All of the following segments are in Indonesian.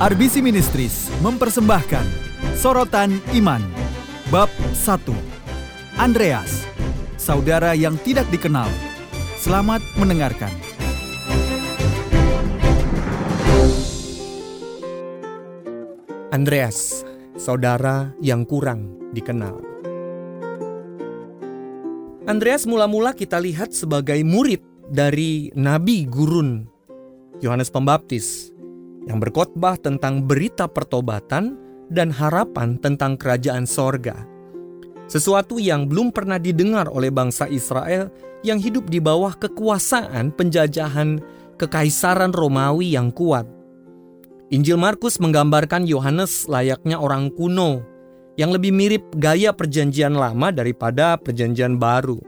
RBC Ministries mempersembahkan Sorotan Iman Bab 1 Andreas Saudara yang tidak dikenal Selamat mendengarkan. Andreas, saudara yang kurang dikenal. Andreas mula-mula kita lihat sebagai murid dari Nabi Gurun Yohanes Pembaptis yang berkhotbah tentang berita pertobatan dan harapan tentang kerajaan sorga. Sesuatu yang belum pernah didengar oleh bangsa Israel yang hidup di bawah kekuasaan penjajahan kekaisaran Romawi yang kuat. Injil Markus menggambarkan Yohanes layaknya orang kuno yang lebih mirip gaya perjanjian lama daripada perjanjian baru.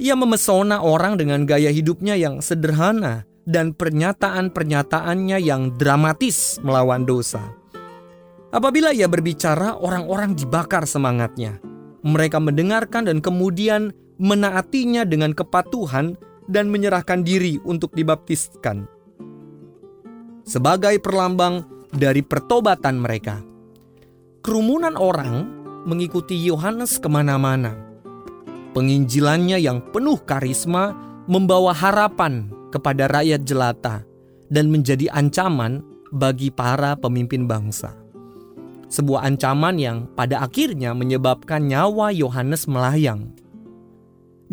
Ia memesona orang dengan gaya hidupnya yang sederhana dan pernyataan-pernyataannya yang dramatis melawan dosa. Apabila ia berbicara, orang-orang dibakar semangatnya. Mereka mendengarkan dan kemudian menaatinya dengan kepatuhan dan menyerahkan diri untuk dibaptiskan. Sebagai perlambang dari pertobatan mereka, kerumunan orang mengikuti Yohanes ke mana-mana. Penginjilannya yang penuh karisma membawa harapan kepada rakyat jelata dan menjadi ancaman bagi para pemimpin bangsa. Sebuah ancaman yang pada akhirnya menyebabkan nyawa Yohanes melayang.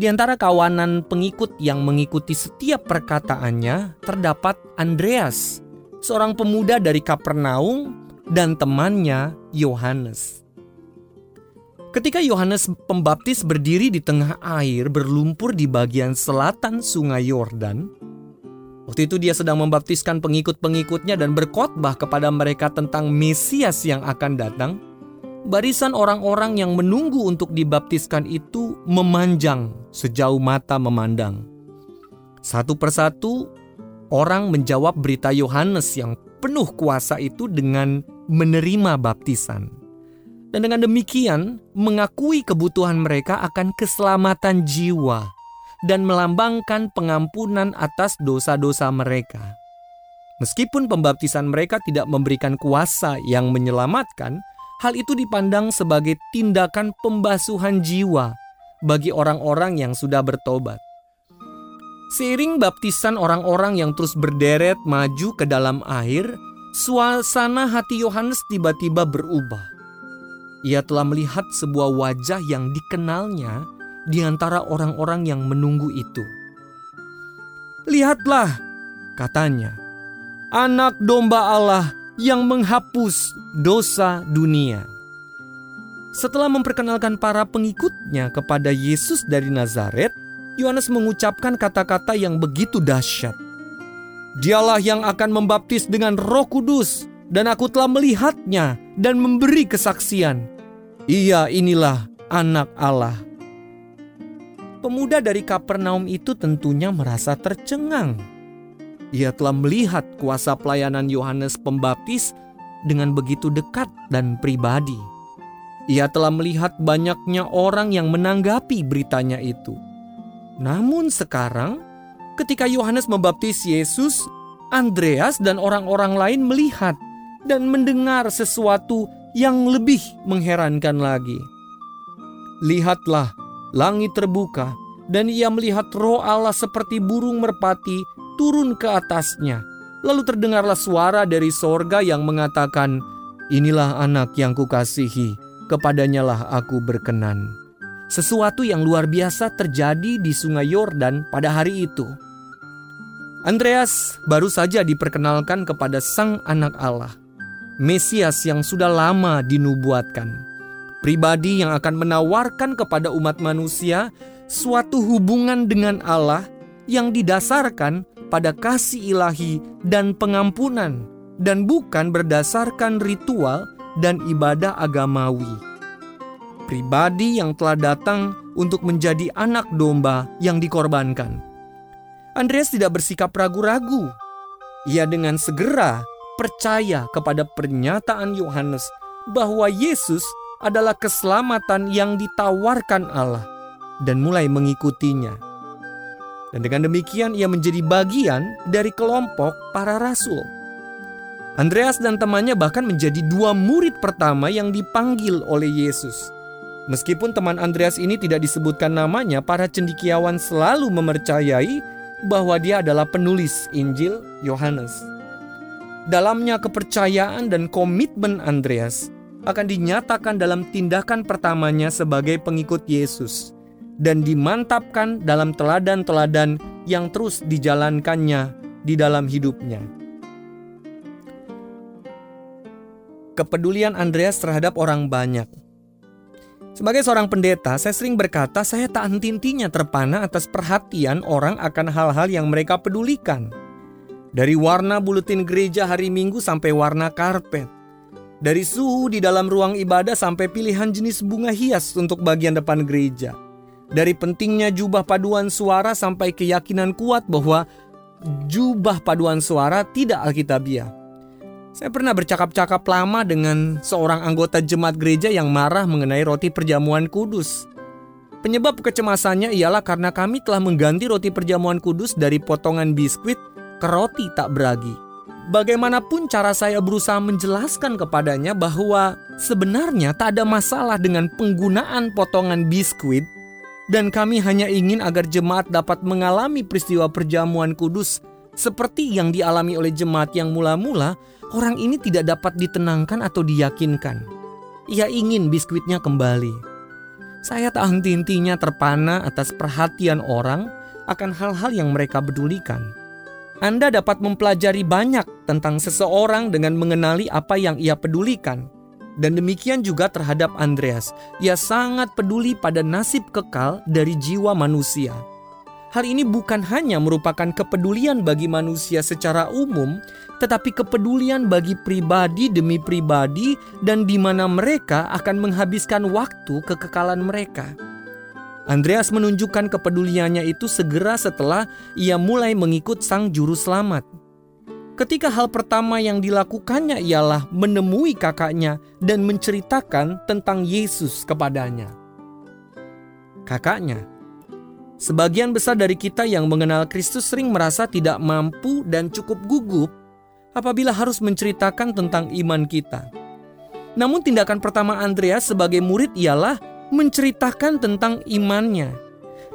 Di antara kawanan pengikut yang mengikuti setiap perkataannya terdapat Andreas, seorang pemuda dari Kapernaum dan temannya Yohanes. Ketika Yohanes Pembaptis berdiri di tengah air berlumpur di bagian selatan Sungai Yordan, Waktu itu dia sedang membaptiskan pengikut-pengikutnya dan berkhotbah kepada mereka tentang Mesias yang akan datang. Barisan orang-orang yang menunggu untuk dibaptiskan itu memanjang sejauh mata memandang. Satu persatu orang menjawab berita Yohanes yang penuh kuasa itu dengan menerima baptisan. Dan dengan demikian mengakui kebutuhan mereka akan keselamatan jiwa dan melambangkan pengampunan atas dosa-dosa mereka. Meskipun pembaptisan mereka tidak memberikan kuasa yang menyelamatkan, hal itu dipandang sebagai tindakan pembasuhan jiwa bagi orang-orang yang sudah bertobat. Seiring baptisan orang-orang yang terus berderet maju ke dalam air, suasana hati Yohanes tiba-tiba berubah. Ia telah melihat sebuah wajah yang dikenalnya di antara orang-orang yang menunggu itu. Lihatlah, katanya, anak domba Allah yang menghapus dosa dunia. Setelah memperkenalkan para pengikutnya kepada Yesus dari Nazaret, Yohanes mengucapkan kata-kata yang begitu dahsyat. Dialah yang akan membaptis dengan Roh Kudus, dan aku telah melihatnya dan memberi kesaksian. Ia inilah Anak Allah. Pemuda dari Kapernaum itu tentunya merasa tercengang. Ia telah melihat kuasa pelayanan Yohanes Pembaptis dengan begitu dekat dan pribadi. Ia telah melihat banyaknya orang yang menanggapi beritanya itu. Namun sekarang, ketika Yohanes membaptis Yesus, Andreas dan orang-orang lain melihat dan mendengar sesuatu yang lebih mengherankan lagi. Lihatlah, langit terbuka, dan ia melihat roh Allah seperti burung merpati turun ke atasnya. Lalu terdengarlah suara dari sorga yang mengatakan, Inilah anak yang kukasihi, kepadanya lah aku berkenan. Sesuatu yang luar biasa terjadi di sungai Yordan pada hari itu. Andreas baru saja diperkenalkan kepada sang anak Allah, Mesias yang sudah lama dinubuatkan pribadi yang akan menawarkan kepada umat manusia suatu hubungan dengan Allah yang didasarkan pada kasih ilahi dan pengampunan, dan bukan berdasarkan ritual dan ibadah agamawi. Pribadi yang telah datang untuk menjadi anak domba yang dikorbankan. Andreas tidak bersikap ragu-ragu. Ia dengan segera percaya kepada pernyataan Yohanes bahwa Yesus adalah keselamatan yang ditawarkan Allah dan mulai mengikutinya. Dan dengan demikian ia menjadi bagian dari kelompok para rasul. Andreas dan temannya bahkan menjadi dua murid pertama yang dipanggil oleh Yesus. Meskipun teman Andreas ini tidak disebutkan namanya, para cendikiawan selalu mempercayai bahwa dia adalah penulis Injil Yohanes. Dalamnya kepercayaan dan komitmen Andreas akan dinyatakan dalam tindakan pertamanya sebagai pengikut Yesus dan dimantapkan dalam teladan-teladan yang terus dijalankannya di dalam hidupnya. Kepedulian Andreas terhadap orang banyak. Sebagai seorang pendeta, saya sering berkata saya tak henti-hentinya terpana atas perhatian orang akan hal-hal yang mereka pedulikan. Dari warna buletin gereja hari Minggu sampai warna karpet. Dari suhu di dalam ruang ibadah sampai pilihan jenis bunga hias untuk bagian depan gereja. Dari pentingnya jubah paduan suara sampai keyakinan kuat bahwa jubah paduan suara tidak alkitabiah. Saya pernah bercakap-cakap lama dengan seorang anggota jemaat gereja yang marah mengenai roti perjamuan kudus. Penyebab kecemasannya ialah karena kami telah mengganti roti perjamuan kudus dari potongan biskuit ke roti tak beragi. Bagaimanapun cara saya berusaha menjelaskan kepadanya bahwa sebenarnya tak ada masalah dengan penggunaan potongan biskuit dan kami hanya ingin agar jemaat dapat mengalami peristiwa perjamuan kudus seperti yang dialami oleh jemaat yang mula-mula, orang ini tidak dapat ditenangkan atau diyakinkan. Ia ingin biskuitnya kembali. Saya tak henti-hentinya terpana atas perhatian orang akan hal-hal yang mereka pedulikan. Anda dapat mempelajari banyak tentang seseorang dengan mengenali apa yang ia pedulikan. Dan demikian juga terhadap Andreas. Ia sangat peduli pada nasib kekal dari jiwa manusia. Hal ini bukan hanya merupakan kepedulian bagi manusia secara umum, tetapi kepedulian bagi pribadi demi pribadi dan di mana mereka akan menghabiskan waktu kekekalan mereka. Andreas menunjukkan kepeduliannya itu segera setelah ia mulai mengikut sang juru selamat. Ketika hal pertama yang dilakukannya ialah menemui kakaknya dan menceritakan tentang Yesus kepadanya. Kakaknya, sebagian besar dari kita yang mengenal Kristus sering merasa tidak mampu dan cukup gugup apabila harus menceritakan tentang iman kita. Namun tindakan pertama Andreas sebagai murid ialah menceritakan tentang imannya.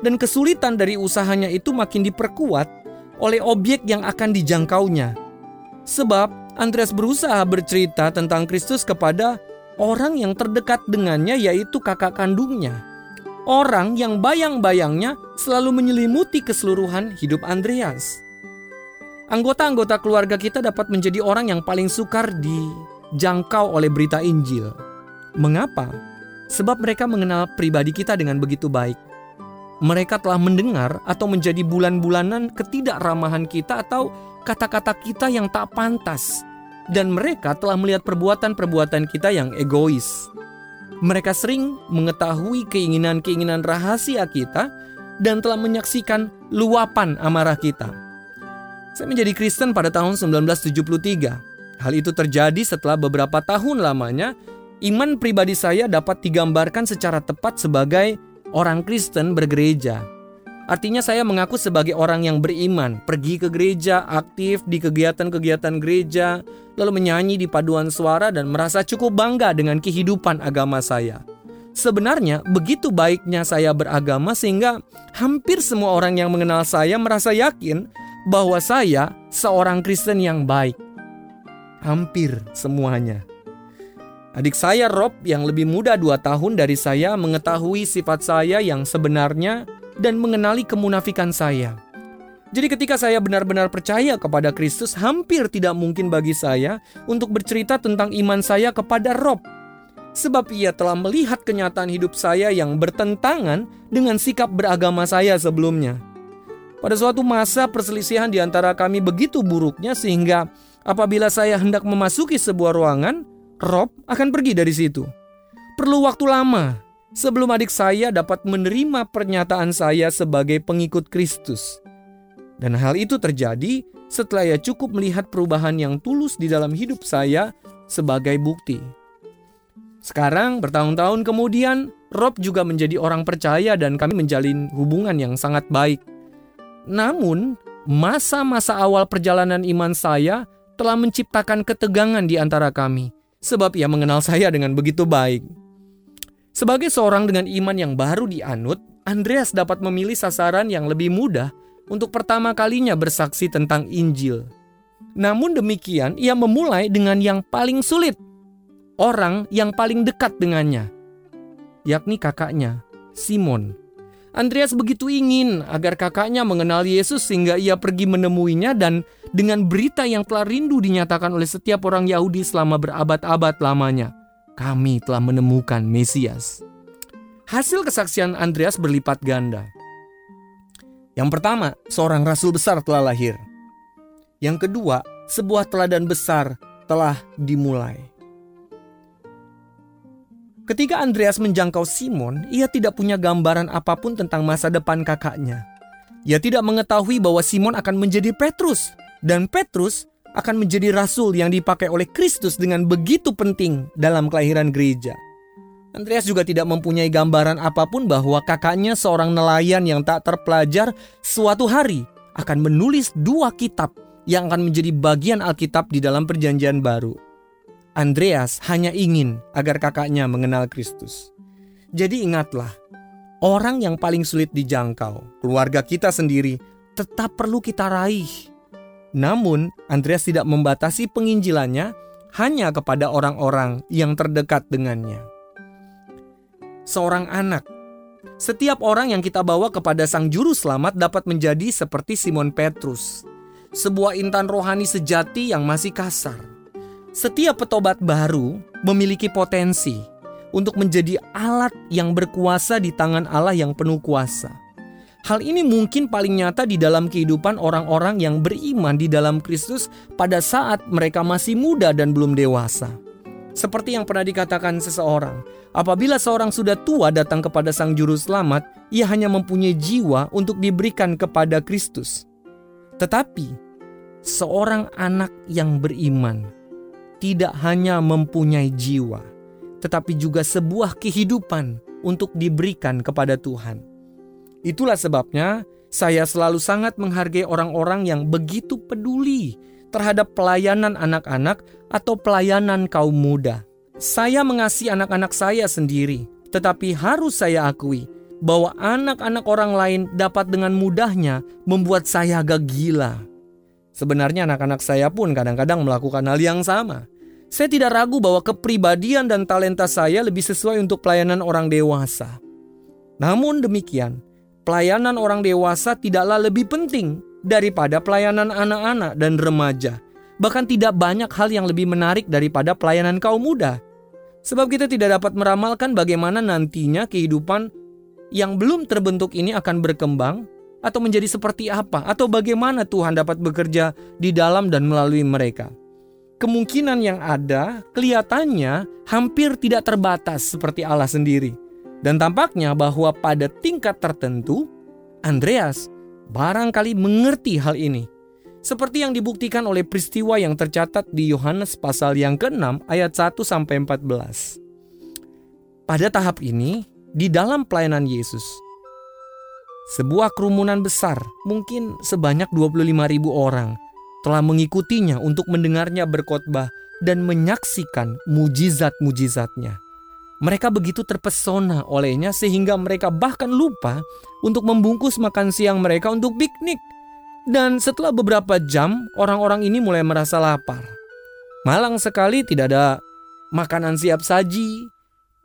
Dan kesulitan dari usahanya itu makin diperkuat oleh objek yang akan dijangkaunya. Sebab Andreas berusaha bercerita tentang Kristus kepada orang yang terdekat dengannya yaitu kakak kandungnya. Orang yang bayang-bayangnya selalu menyelimuti keseluruhan hidup Andreas. Anggota-anggota keluarga kita dapat menjadi orang yang paling sukar dijangkau oleh berita Injil. Mengapa? Sebab mereka mengenal pribadi kita dengan begitu baik. Mereka telah mendengar atau menjadi bulan-bulanan ketidakramahan kita atau kata-kata kita yang tak pantas. Dan mereka telah melihat perbuatan-perbuatan kita yang egois. Mereka sering mengetahui keinginan-keinginan rahasia kita dan telah menyaksikan luapan amarah kita. Saya menjadi Kristen pada tahun 1973. Hal itu terjadi setelah beberapa tahun lamanya Iman pribadi saya dapat digambarkan secara tepat sebagai orang Kristen bergereja. Artinya saya mengaku sebagai orang yang beriman, pergi ke gereja, aktif di kegiatan-kegiatan gereja, lalu menyanyi di paduan suara dan merasa cukup bangga dengan kehidupan agama saya. Sebenarnya begitu baiknya saya beragama sehingga hampir semua orang yang mengenal saya merasa yakin bahwa saya seorang Kristen yang baik. Hampir semuanya. Adik saya Rob yang lebih muda dua tahun dari saya mengetahui sifat saya yang sebenarnya dan mengenali kemunafikan saya. Jadi ketika saya benar-benar percaya kepada Kristus, hampir tidak mungkin bagi saya untuk bercerita tentang iman saya kepada Rob. Sebab ia telah melihat kenyataan hidup saya yang bertentangan dengan sikap beragama saya sebelumnya. Pada suatu masa perselisihan di antara kami begitu buruknya sehingga apabila saya hendak memasuki sebuah ruangan, Rob akan pergi dari situ. Perlu waktu lama sebelum adik saya dapat menerima pernyataan saya sebagai pengikut Kristus. Dan hal itu terjadi setelah ia cukup melihat perubahan yang tulus di dalam hidup saya sebagai bukti. Sekarang bertahun-tahun kemudian, Rob juga menjadi orang percaya dan kami menjalin hubungan yang sangat baik. Namun, masa-masa awal perjalanan iman saya telah menciptakan ketegangan di antara kami, sebab ia mengenal saya dengan begitu baik. Sebagai seorang dengan iman yang baru dianut, Andreas dapat memilih sasaran yang lebih mudah untuk pertama kalinya bersaksi tentang Injil. Namun demikian, ia memulai dengan yang paling sulit, orang yang paling dekat dengannya, yakni kakaknya, Simon. Andreas begitu ingin agar kakaknya mengenal Yesus sehingga ia pergi menemuinya dan dengan berita yang telah rindu dinyatakan oleh setiap orang Yahudi selama berabad-abad lamanya. Kami telah menemukan Mesias. Hasil kesaksian Andreas berlipat ganda. Yang pertama, seorang rasul besar telah lahir. Yang kedua, sebuah teladan besar telah dimulai. Ketika Andreas menjangkau Simon, ia tidak punya gambaran apa pun tentang masa depan kakaknya. Ia tidak mengetahui bahwa Simon akan menjadi Petrus, dan Petrus akan menjadi rasul yang dipakai oleh Kristus dengan begitu penting dalam kelahiran gereja. Andreas juga tidak mempunyai gambaran apa pun bahwa kakaknya seorang nelayan yang tak terpelajar suatu hari akan menulis dua kitab yang akan menjadi bagian Alkitab di dalam Perjanjian Baru. Andreas hanya ingin agar kakaknya mengenal Kristus. Jadi ingatlah, orang yang paling sulit dijangkau, keluarga kita sendiri, tetap perlu kita raih. Namun, Andreas tidak membatasi penginjilannya hanya kepada orang-orang yang terdekat dengannya. Seorang anak setiap orang yang kita bawa kepada Sang Juru Selamat dapat menjadi seperti Simon Petrus, sebuah intan rohani sejati yang masih kasar setiap petobat baru memiliki potensi untuk menjadi alat yang berkuasa di tangan Allah yang penuh kuasa. Hal ini mungkin paling nyata di dalam kehidupan orang-orang yang beriman di dalam Kristus pada saat mereka masih muda dan belum dewasa. Seperti yang pernah dikatakan seseorang, apabila seorang sudah tua datang kepada Sang Juru Selamat, ia hanya mempunyai jiwa untuk diberikan kepada Kristus. Tetapi, seorang anak yang beriman tidak hanya mempunyai jiwa, tetapi juga sebuah kehidupan untuk diberikan kepada Tuhan. Itulah sebabnya saya selalu sangat menghargai orang-orang yang begitu peduli terhadap pelayanan anak-anak atau pelayanan kaum muda. Saya mengasihi anak-anak saya sendiri, tetapi harus saya akui bahwa anak-anak orang lain dapat dengan mudahnya membuat saya agak gila. Sebenarnya anak-anak saya pun kadang-kadang melakukan hal yang sama. Saya tidak ragu bahwa kepribadian dan talenta saya lebih sesuai untuk pelayanan orang dewasa. Namun demikian, pelayanan orang dewasa tidaklah lebih penting daripada pelayanan anak-anak dan remaja. Bahkan tidak banyak hal yang lebih menarik daripada pelayanan kaum muda. Sebab kita tidak dapat meramalkan bagaimana nantinya kehidupan yang belum terbentuk ini akan berkembang atau menjadi seperti apa atau bagaimana Tuhan dapat bekerja di dalam dan melalui mereka kemungkinan yang ada kelihatannya hampir tidak terbatas seperti Allah sendiri. Dan tampaknya bahwa pada tingkat tertentu, Andreas barangkali mengerti hal ini. Seperti yang dibuktikan oleh peristiwa yang tercatat di Yohanes pasal yang ke-6 ayat 1 sampai 14. Pada tahap ini, di dalam pelayanan Yesus, sebuah kerumunan besar, mungkin sebanyak 25 ribu orang, telah mengikutinya untuk mendengarnya berkhotbah dan menyaksikan mujizat-mujizatnya. Mereka begitu terpesona olehnya sehingga mereka bahkan lupa untuk membungkus makan siang mereka untuk piknik. Dan setelah beberapa jam, orang-orang ini mulai merasa lapar. Malang sekali tidak ada makanan siap saji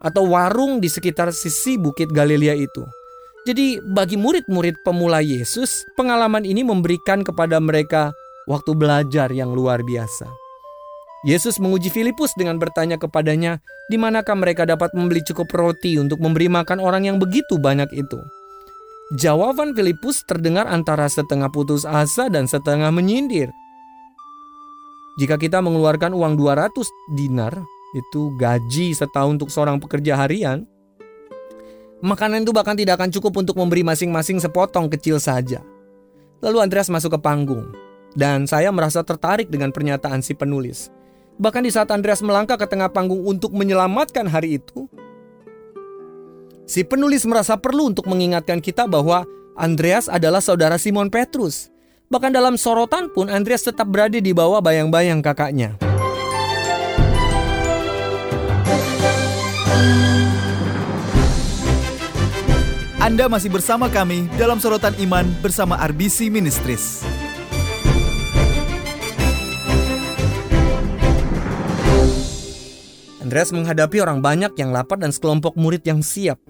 atau warung di sekitar sisi Bukit Galilea itu. Jadi, bagi murid-murid pemula Yesus, pengalaman ini memberikan kepada mereka waktu belajar yang luar biasa. Yesus menguji Filipus dengan bertanya kepadanya, di manakah mereka dapat membeli cukup roti untuk memberi makan orang yang begitu banyak itu. Jawaban Filipus terdengar antara setengah putus asa dan setengah menyindir. Jika kita mengeluarkan uang 200 dinar, itu gaji setahun untuk seorang pekerja harian, makanan itu bahkan tidak akan cukup untuk memberi masing-masing sepotong kecil saja. Lalu Andreas masuk ke panggung. Dan saya merasa tertarik dengan pernyataan si penulis. Bahkan di saat Andreas melangkah ke tengah panggung untuk menyelamatkan hari itu, si penulis merasa perlu untuk mengingatkan kita bahwa Andreas adalah saudara Simon Petrus. Bahkan dalam sorotan pun Andreas tetap berada di bawah bayang-bayang kakaknya. Anda masih bersama kami dalam sorotan iman bersama RBC Ministries. Andreas menghadapi orang banyak yang lapar dan sekelompok murid yang siap.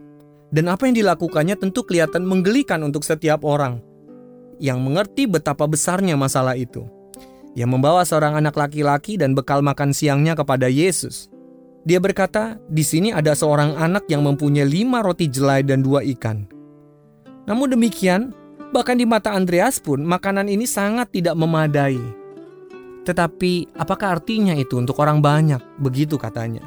Dan apa yang dilakukannya tentu kelihatan menggelikan untuk setiap orang yang mengerti betapa besarnya masalah itu. Ia membawa seorang anak laki-laki dan bekal makan siangnya kepada Yesus. Dia berkata, di sini ada seorang anak yang mempunyai lima roti jelai dan dua ikan. Namun demikian, bahkan di mata Andreas pun makanan ini sangat tidak memadai. Tetapi apakah artinya itu untuk orang banyak? Begitu katanya.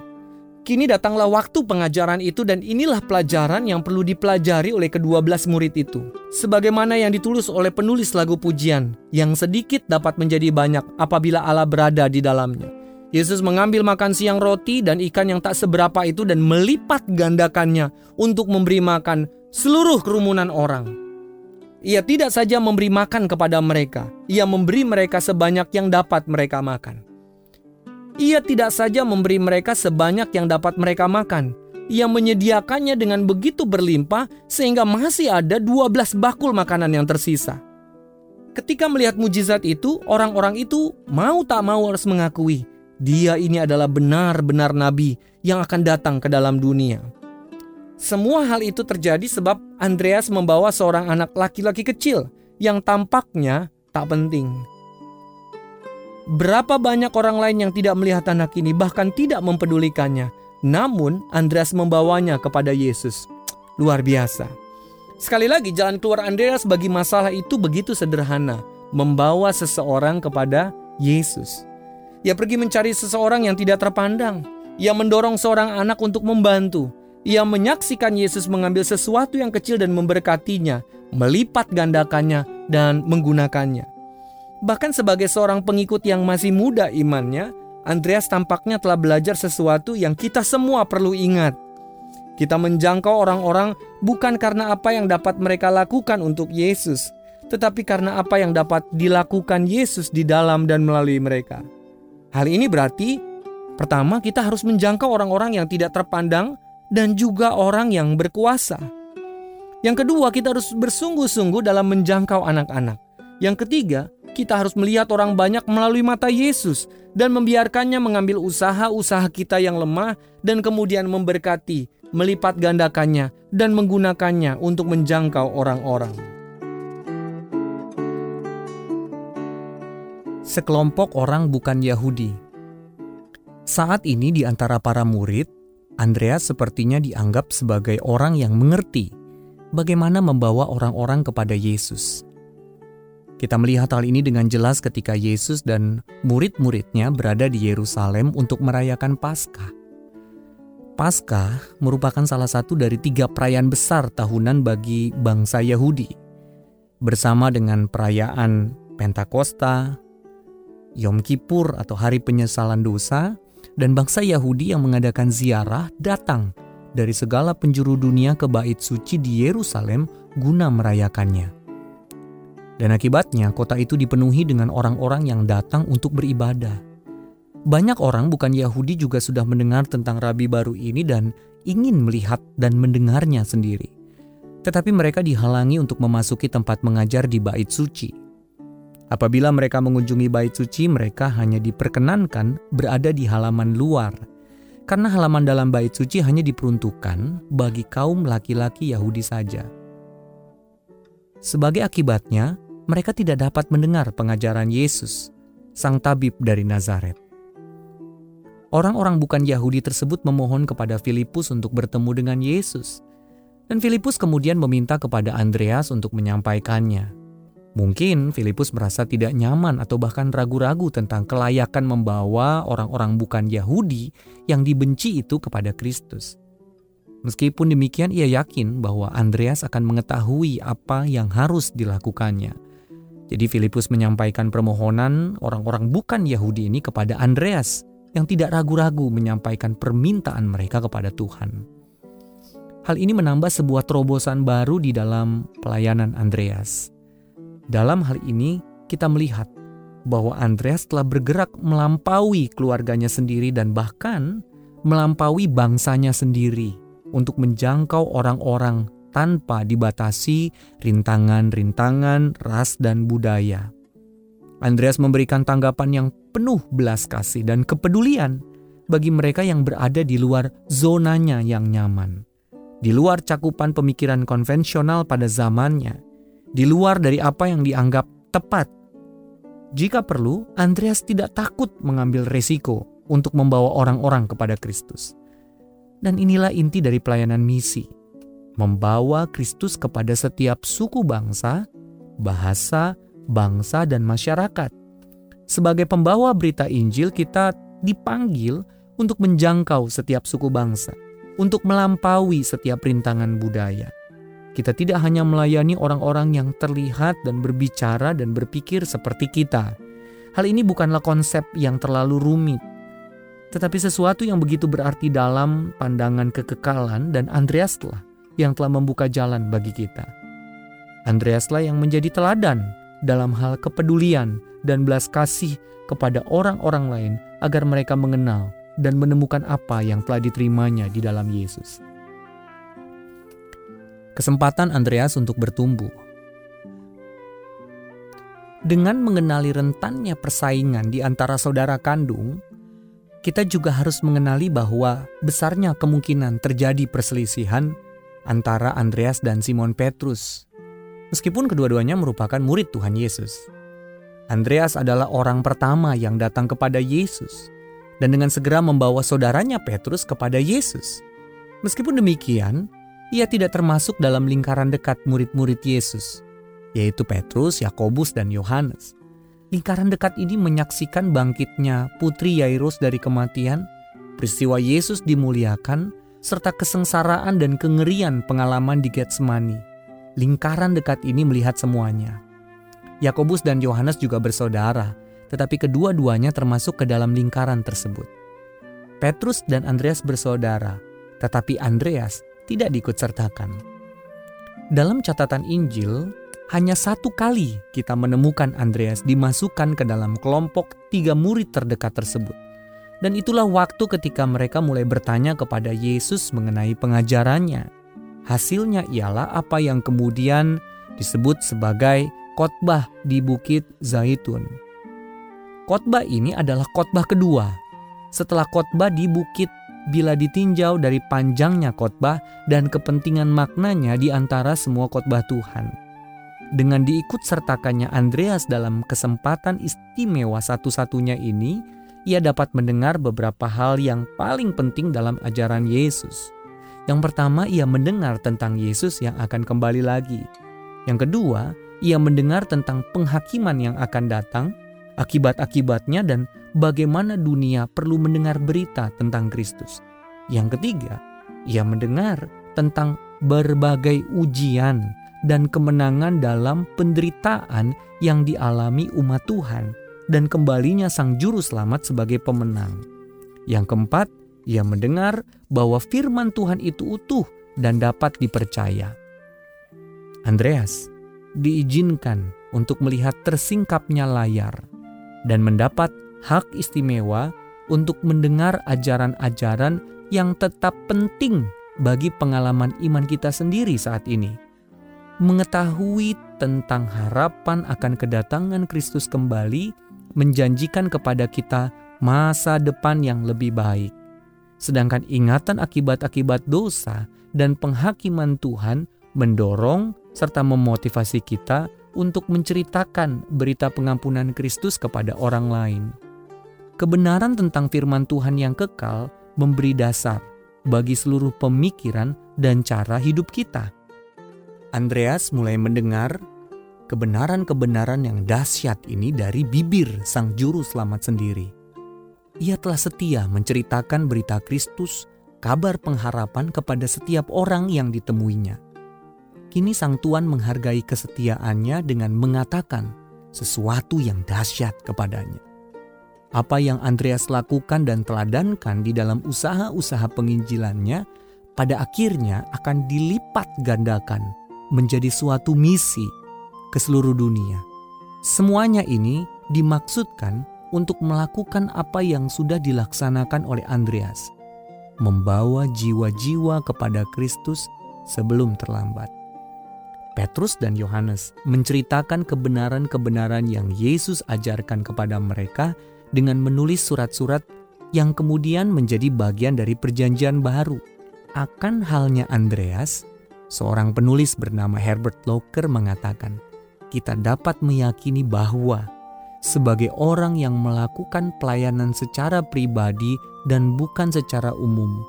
Kini datanglah waktu pengajaran itu dan inilah pelajaran yang perlu dipelajari oleh kedua belas murid itu. Sebagaimana yang ditulis oleh penulis lagu pujian, yang sedikit dapat menjadi banyak apabila Allah berada di dalamnya. Yesus mengambil makan siang roti dan ikan yang tak seberapa itu dan melipat gandakannya untuk memberi makan seluruh kerumunan orang. Ia tidak saja memberi makan kepada mereka, ia memberi mereka sebanyak yang dapat mereka makan. Ia tidak saja memberi mereka sebanyak yang dapat mereka makan, ia menyediakannya dengan begitu berlimpah sehingga masih ada 12 bakul makanan yang tersisa. Ketika melihat mujizat itu, orang-orang itu mau tak mau harus mengakui dia ini adalah benar-benar nabi yang akan datang ke dalam dunia. Semua hal itu terjadi sebab Andreas membawa seorang anak laki-laki kecil yang tampaknya tak penting. Berapa banyak orang lain yang tidak melihat anak ini bahkan tidak mempedulikannya. Namun Andreas membawanya kepada Yesus. Luar biasa. Sekali lagi jalan keluar Andreas bagi masalah itu begitu sederhana. Membawa seseorang kepada Yesus. Ia pergi mencari seseorang yang tidak terpandang. Ia mendorong seorang anak untuk membantu. Ia menyaksikan Yesus mengambil sesuatu yang kecil dan memberkatinya, melipat gandakannya, dan menggunakannya. Bahkan sebagai seorang pengikut yang masih muda imannya, Andreas tampaknya telah belajar sesuatu yang kita semua perlu ingat. Kita menjangkau orang-orang bukan karena apa yang dapat mereka lakukan untuk Yesus, tetapi karena apa yang dapat dilakukan Yesus di dalam dan melalui mereka. Hal ini berarti pertama kita harus menjangkau orang-orang yang tidak terpandang dan juga orang yang berkuasa. Yang kedua, kita harus bersungguh-sungguh dalam menjangkau anak-anak. Yang ketiga, kita harus melihat orang banyak melalui mata Yesus dan membiarkannya mengambil usaha-usaha kita yang lemah dan kemudian memberkati, melipat gandakannya, dan menggunakannya untuk menjangkau orang-orang. sekelompok orang bukan Yahudi. Saat ini di antara para murid, Andreas sepertinya dianggap sebagai orang yang mengerti bagaimana membawa orang-orang kepada Yesus. Kita melihat hal ini dengan jelas ketika Yesus dan murid-muridnya berada di Yerusalem untuk merayakan Paskah. Paskah merupakan salah satu dari tiga perayaan besar tahunan bagi bangsa Yahudi. Bersama dengan perayaan Pentakosta, Yom Kippur atau Hari Penyesalan Dosa, dan bangsa Yahudi yang mengadakan ziarah datang dari segala penjuru dunia ke bait suci di Yerusalem guna merayakannya. Dan akibatnya kota itu dipenuhi dengan orang-orang yang datang untuk beribadah. Banyak orang bukan Yahudi juga sudah mendengar tentang rabi baru ini dan ingin melihat dan mendengarnya sendiri. Tetapi mereka dihalangi untuk memasuki tempat mengajar di bait suci. Apabila mereka mengunjungi bait suci, mereka hanya diperkenankan berada di halaman luar, karena halaman dalam bait suci hanya diperuntukkan bagi kaum laki-laki Yahudi saja. Sebagai akibatnya, mereka tidak dapat mendengar pengajaran Yesus, sang tabib dari Nazaret. Orang-orang bukan Yahudi tersebut memohon kepada Filipus untuk bertemu dengan Yesus, dan Filipus kemudian meminta kepada Andreas untuk menyampaikannya. Mungkin Filipus merasa tidak nyaman atau bahkan ragu-ragu tentang kelayakan membawa orang-orang bukan Yahudi yang dibenci itu kepada Kristus. Meskipun demikian, ia yakin bahwa Andreas akan mengetahui apa yang harus dilakukannya. Jadi Filipus menyampaikan permohonan orang-orang bukan Yahudi ini kepada Andreas yang tidak ragu-ragu menyampaikan permintaan mereka kepada Tuhan. Hal ini menambah sebuah terobosan baru di dalam pelayanan Andreas. Dalam hal ini, kita melihat bahwa Andreas telah bergerak melampaui keluarganya sendiri dan bahkan melampaui bangsanya sendiri untuk menjangkau orang-orang tanpa dibatasi rintangan-rintangan ras dan budaya. Andreas memberikan tanggapan yang penuh belas kasih dan kepedulian bagi mereka yang berada di luar zonanya yang nyaman, di luar cakupan pemikiran konvensional pada zamannya, di luar dari apa yang dianggap tepat jika perlu, Andreas tidak takut mengambil resiko untuk membawa orang-orang kepada Kristus. Dan inilah inti dari pelayanan misi, membawa Kristus kepada setiap suku bangsa, bahasa, bangsa, dan masyarakat. Sebagai pembawa berita Injil, kita dipanggil untuk menjangkau setiap suku bangsa, untuk melampaui setiap rintangan budaya. Kita tidak hanya melayani orang-orang yang terlihat dan berbicara dan berpikir seperti kita. Hal ini bukanlah konsep yang terlalu rumit, tetapi sesuatu yang begitu berarti dalam pandangan kekekalan dan Andreaslah yang telah membuka jalan bagi kita. Andreaslah yang menjadi teladan dalam hal kepedulian dan belas kasih kepada orang-orang lain agar mereka mengenal dan menemukan apa yang telah diterimanya di dalam Yesus kesempatan Andreas untuk bertumbuh. Dengan mengenali rentannya persaingan di antara saudara kandung, kita juga harus mengenali bahwa besarnya kemungkinan terjadi perselisihan antara Andreas dan Simon Petrus. Meskipun kedua-duanya merupakan murid Tuhan Yesus. Andreas adalah orang pertama yang datang kepada Yesus dan dengan segera membawa saudaranya Petrus kepada Yesus. Meskipun demikian, ia tidak termasuk dalam lingkaran dekat murid-murid Yesus, yaitu Petrus, Yakobus, dan Yohanes. Lingkaran dekat ini menyaksikan bangkitnya putri Yairus dari kematian, peristiwa Yesus dimuliakan, serta kesengsaraan dan kengerian pengalaman di Getsemani. Lingkaran dekat ini melihat semuanya. Yakobus dan Yohanes juga bersaudara, tetapi kedua-duanya termasuk ke dalam lingkaran tersebut. Petrus dan Andreas bersaudara, tetapi Andreas tidak diikut sertakan. Dalam catatan Injil, hanya satu kali kita menemukan Andreas dimasukkan ke dalam kelompok tiga murid terdekat tersebut. Dan itulah waktu ketika mereka mulai bertanya kepada Yesus mengenai pengajarannya. Hasilnya ialah apa yang kemudian disebut sebagai khotbah di Bukit Zaitun. Khotbah ini adalah khotbah kedua setelah khotbah di Bukit bila ditinjau dari panjangnya khotbah dan kepentingan maknanya di antara semua khotbah Tuhan. Dengan diikut sertakannya Andreas dalam kesempatan istimewa satu-satunya ini, ia dapat mendengar beberapa hal yang paling penting dalam ajaran Yesus. Yang pertama, ia mendengar tentang Yesus yang akan kembali lagi. Yang kedua, ia mendengar tentang penghakiman yang akan datang, akibat-akibatnya, dan bagaimana dunia perlu mendengar berita tentang Kristus. Yang ketiga, ia mendengar tentang berbagai ujian dan kemenangan dalam penderitaan yang dialami umat Tuhan dan kembalinya sang juru selamat sebagai pemenang. Yang keempat, ia mendengar bahwa firman Tuhan itu utuh dan dapat dipercaya. Andreas diizinkan untuk melihat tersingkapnya layar dan mendapat hak istimewa untuk mendengar ajaran-ajaran yang tetap penting bagi pengalaman iman kita sendiri saat ini. Mengetahui tentang harapan akan kedatangan Kristus kembali menjanjikan kepada kita masa depan yang lebih baik. Sedangkan ingatan akibat-akibat dosa dan penghakiman Tuhan mendorong serta memotivasi kita untuk menceritakan berita pengampunan Kristus kepada orang lain kebenaran tentang firman Tuhan yang kekal memberi dasar bagi seluruh pemikiran dan cara hidup kita. Andreas mulai mendengar kebenaran-kebenaran yang dahsyat ini dari bibir sang juru selamat sendiri. Ia telah setia menceritakan berita Kristus, kabar pengharapan kepada setiap orang yang ditemuinya. Kini sang tuan menghargai kesetiaannya dengan mengatakan sesuatu yang dahsyat kepadanya. Apa yang Andreas lakukan dan teladankan di dalam usaha-usaha penginjilannya pada akhirnya akan dilipat gandakan menjadi suatu misi ke seluruh dunia. Semuanya ini dimaksudkan untuk melakukan apa yang sudah dilaksanakan oleh Andreas, membawa jiwa-jiwa kepada Kristus sebelum terlambat. Petrus dan Yohanes menceritakan kebenaran-kebenaran yang Yesus ajarkan kepada mereka dengan menulis surat-surat yang kemudian menjadi bagian dari Perjanjian Baru. Akan halnya Andreas, seorang penulis bernama Herbert Locker mengatakan, "Kita dapat meyakini bahwa sebagai orang yang melakukan pelayanan secara pribadi dan bukan secara umum,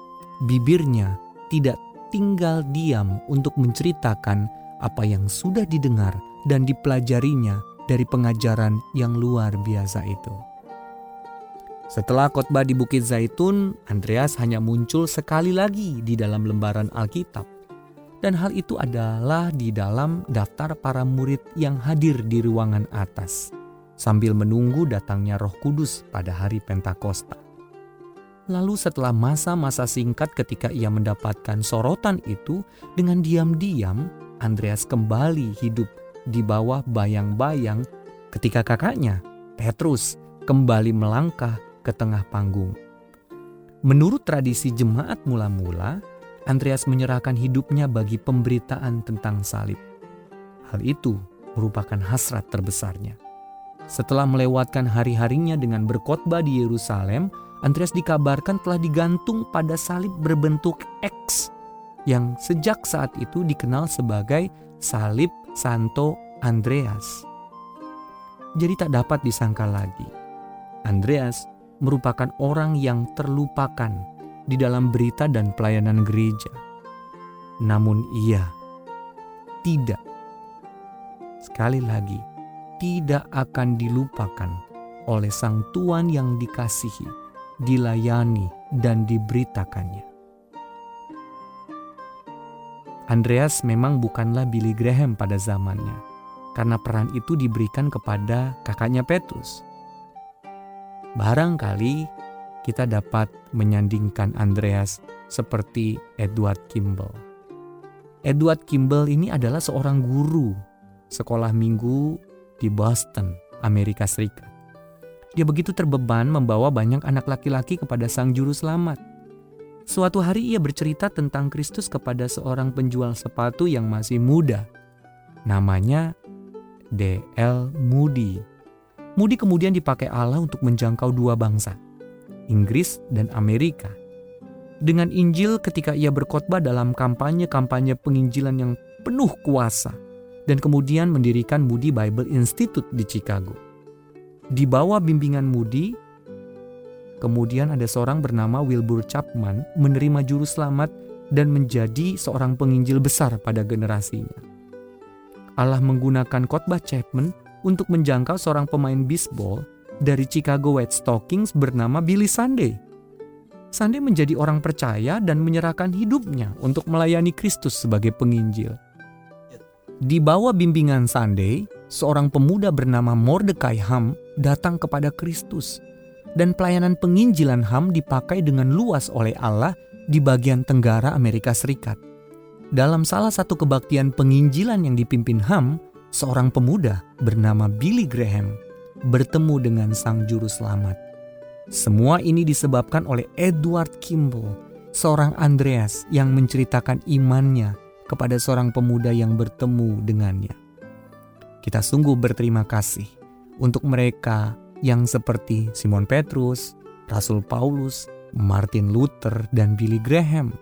bibirnya tidak tinggal diam untuk menceritakan." Apa yang sudah didengar dan dipelajarinya dari pengajaran yang luar biasa itu. Setelah khotbah di Bukit Zaitun, Andreas hanya muncul sekali lagi di dalam lembaran Alkitab. Dan hal itu adalah di dalam daftar para murid yang hadir di ruangan atas sambil menunggu datangnya Roh Kudus pada hari Pentakosta. Lalu setelah masa-masa singkat ketika ia mendapatkan sorotan itu, dengan diam-diam Andreas kembali hidup di bawah bayang-bayang ketika kakaknya, Petrus, kembali melangkah ke tengah panggung. Menurut tradisi jemaat mula-mula, Andreas menyerahkan hidupnya bagi pemberitaan tentang salib. Hal itu merupakan hasrat terbesarnya. Setelah melewatkan hari-harinya dengan berkhotbah di Yerusalem, Andreas dikabarkan telah digantung pada salib berbentuk X yang sejak saat itu dikenal sebagai Salib Santo Andreas. Jadi tak dapat disangka lagi, Andreas merupakan orang yang terlupakan di dalam berita dan pelayanan gereja. Namun ia tidak, sekali lagi, tidak akan dilupakan oleh Sang Tuhan yang dikasihi, dilayani, dan diberitakannya. Andreas memang bukanlah Billy Graham pada zamannya, karena peran itu diberikan kepada kakaknya Petrus. Barangkali kita dapat menyandingkan Andreas seperti Edward Kimball. Edward Kimball ini adalah seorang guru sekolah minggu di Boston, Amerika Serikat. Dia begitu terbeban membawa banyak anak laki-laki kepada Sang Juru Selamat Suatu hari ia bercerita tentang Kristus kepada seorang penjual sepatu yang masih muda. Namanya D.L. Moody. Moody kemudian dipakai Allah untuk menjangkau dua bangsa, Inggris dan Amerika. Dengan Injil ketika ia berkhotbah dalam kampanye-kampanye penginjilan yang penuh kuasa dan kemudian mendirikan Moody Bible Institute di Chicago. Di bawah bimbingan Moody, Kemudian ada seorang bernama Wilbur Chapman menerima juru selamat dan menjadi seorang penginjil besar pada generasinya. Allah menggunakan khotbah Chapman untuk menjangkau seorang pemain bisbol dari Chicago White Stockings bernama Billy Sunday. Sunday menjadi orang percaya dan menyerahkan hidupnya untuk melayani Kristus sebagai penginjil. Di bawah bimbingan Sunday, seorang pemuda bernama Mordecai Ham datang kepada Kristus dan pelayanan penginjilan HAM dipakai dengan luas oleh Allah di bagian tenggara Amerika Serikat. Dalam salah satu kebaktian penginjilan yang dipimpin HAM, seorang pemuda bernama Billy Graham bertemu dengan Sang Juru Selamat. Semua ini disebabkan oleh Edward Kimball, seorang Andreas yang menceritakan imannya kepada seorang pemuda yang bertemu dengannya. Kita sungguh berterima kasih untuk mereka yang seperti Simon Petrus, Rasul Paulus, Martin Luther, dan Billy Graham.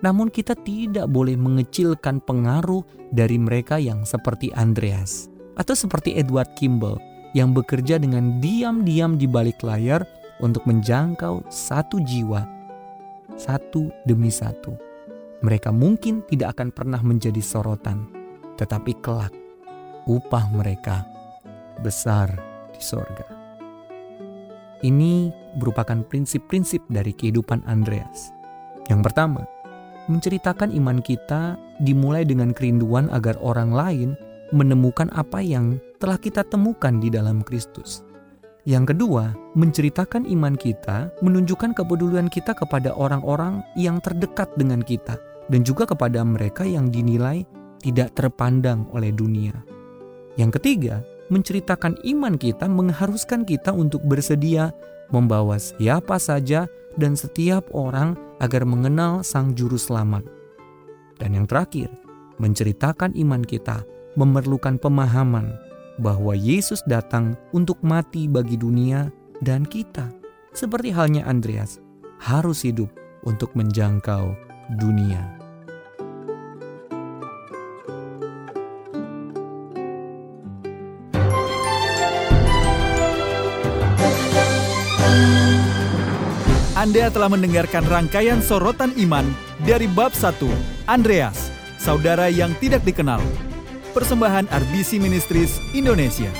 Namun kita tidak boleh mengecilkan pengaruh dari mereka yang seperti Andreas atau seperti Edward Kimball yang bekerja dengan diam-diam di balik layar untuk menjangkau satu jiwa, satu demi satu. Mereka mungkin tidak akan pernah menjadi sorotan, tetapi kelak upah mereka besar di sorga. Ini merupakan prinsip-prinsip dari kehidupan Andreas. Yang pertama, menceritakan iman kita dimulai dengan kerinduan agar orang lain menemukan apa yang telah kita temukan di dalam Kristus. Yang kedua, menceritakan iman kita menunjukkan kepedulian kita kepada orang-orang yang terdekat dengan kita dan juga kepada mereka yang dinilai tidak terpandang oleh dunia. Yang ketiga, menceritakan iman kita mengharuskan kita untuk bersedia membawa siapa saja dan setiap orang agar mengenal Sang Juru Selamat. Dan yang terakhir, menceritakan iman kita memerlukan pemahaman bahwa Yesus datang untuk mati bagi dunia dan kita, seperti halnya Andreas, harus hidup untuk menjangkau dunia. Anda telah mendengarkan rangkaian sorotan iman dari bab 1, Andreas, saudara yang tidak dikenal. Persembahan RBC Ministries Indonesia.